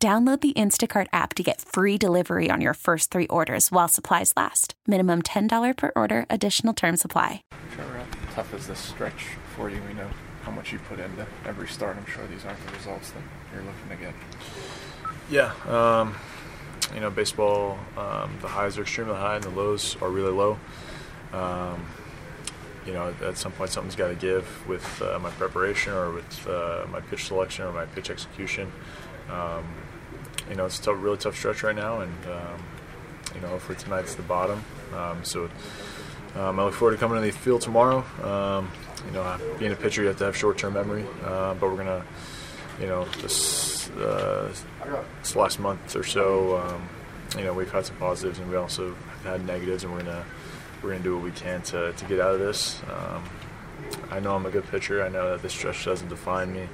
Download the Instacart app to get free delivery on your first three orders while supplies last. Minimum $10 per order, additional term supply. Trevor, how tough is this stretch for you? We know how much you put into every start. I'm sure these aren't the results that you're looking to get. Yeah, um, you know, baseball, um, the highs are extremely high and the lows are really low. Um, you know, at some point something's got to give with uh, my preparation or with uh, my pitch selection or my pitch execution. Um, you know, it's a tough, really tough stretch right now, and um, you know, for tonight's the bottom. Um, so um, I look forward to coming to the field tomorrow. Um, you know, being a pitcher, you have to have short-term memory, uh, but we're gonna, you know, this, uh, this last month or so, um, you know, we've had some positives, and we also have had negatives, and we're gonna we're gonna do what we can to, to get out of this. Um, I know I'm a good pitcher. I know that this stretch doesn't define me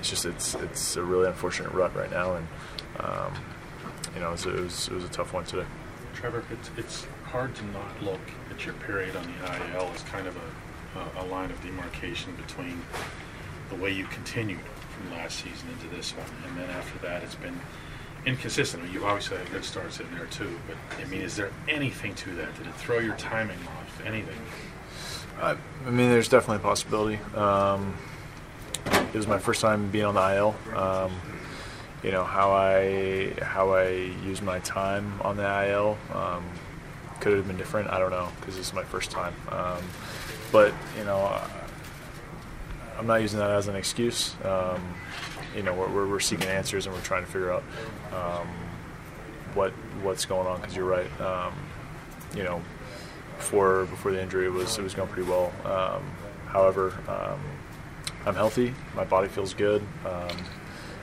it's just it's it's a really unfortunate rut right now, and um, you know it was, it was, it was a tough one today. Trevor, it's it's hard to not look at your period on the IL as kind of a, a, line of demarcation between the way you continued from last season into this one, and then after that, it's been inconsistent. I mean, you obviously had good starts in there too, but I mean, is there anything to that? Did it throw your timing off? Anything? I, I mean, there's definitely a possibility. Um, it was my first time being on the IL. Um, you know how I how I use my time on the IL um, could have been different. I don't know because this is my first time. Um, but you know, I'm not using that as an excuse. Um, you know, we're, we're, seeking answers and we're trying to figure out um, what what's going on. Because you're right. Um, you know, before before the injury, it was it was going pretty well. however I'm healthy. My body feels good. Um,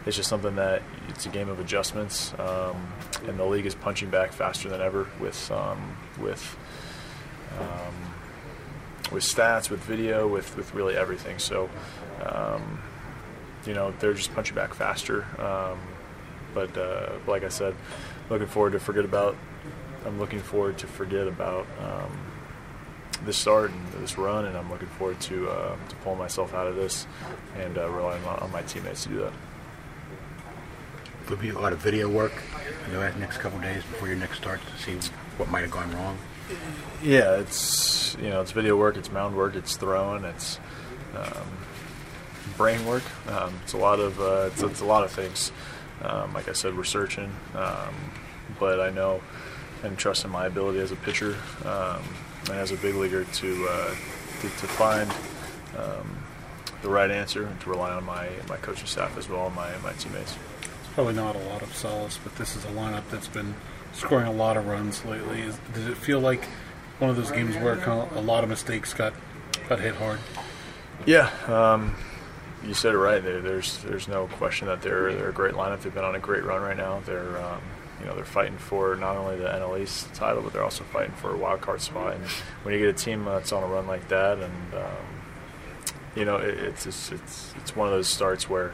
it's just something that it's a game of adjustments, um, and the league is punching back faster than ever with um, with um, with stats, with video, with with really everything. So, um, you know, they're just punching back faster. Um, but uh, like I said, looking forward to forget about. I'm looking forward to forget about this start and this run, and I'm looking forward to uh, to pulling myself out of this and uh, relying on, on, my teammates to do that. There'll be a lot of video work in the next couple days before your next start to see what might have gone wrong. Yeah, it's you know it's video work, it's mound work, it's throwing, it's um, brain work. Um, it's a lot of uh, it's, it's, a lot of things. Um, like I said, we're searching, um, but I know and trust in my ability as a pitcher um, and as a big leaguer to uh, to, to, find um, the right answer and to rely on my my coaching staff as well, my my teammates. It's probably not a lot of solace, but this is a lineup that's been scoring a lot of runs lately. Is, does it feel like one of those games where a lot of mistakes got got hit hard? Yeah. Um, you said it right. There, there's there's no question that they're they're a great lineup. They've been on a great run right now. They're um, you know they're fighting for not only the NL East title, but they're also fighting for a wild card spot. And when you get a team that's on a run like that, and um, you know it, it's, it's it's it's one of those starts where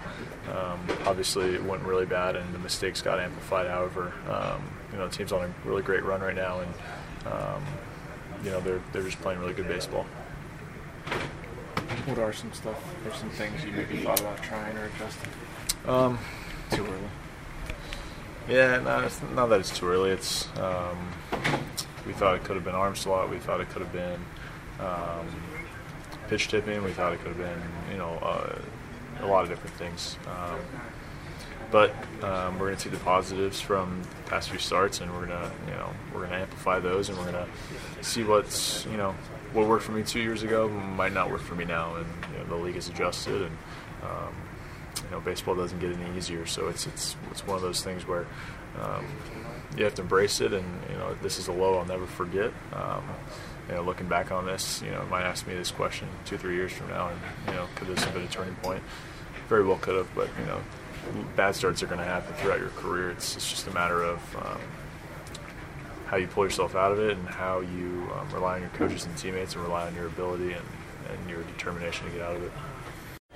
um, obviously it went really bad and the mistakes got amplified. However, um, you know the team's on a really great run right now, and um, you know they're they're just playing really good baseball. What are some stuff or some things you maybe thought about trying or adjusting? Um, too early. Yeah, no, it's not that it's too early. It's um, we thought it could have been arm slot. We thought it could have been um, pitch tipping. We thought it could have been you know uh, a lot of different things. Um, but um, we're going to see the positives from the past few starts, and we're gonna you know we're gonna amplify those, and we're gonna see what's you know what worked for me two years ago might not work for me now, and you know, the league has adjusted and. Um, you know, baseball doesn't get any easier. So it's it's it's one of those things where um, you have to embrace it, and you know, this is a low I'll never forget. Um, you know, looking back on this, you know, might ask me this question two, three years from now, and you know, could this have been a turning point? Very well could have, but you know, bad starts are going to happen throughout your career. It's, it's just a matter of um, how you pull yourself out of it and how you um, rely on your coaches and teammates and rely on your ability and, and your determination to get out of it.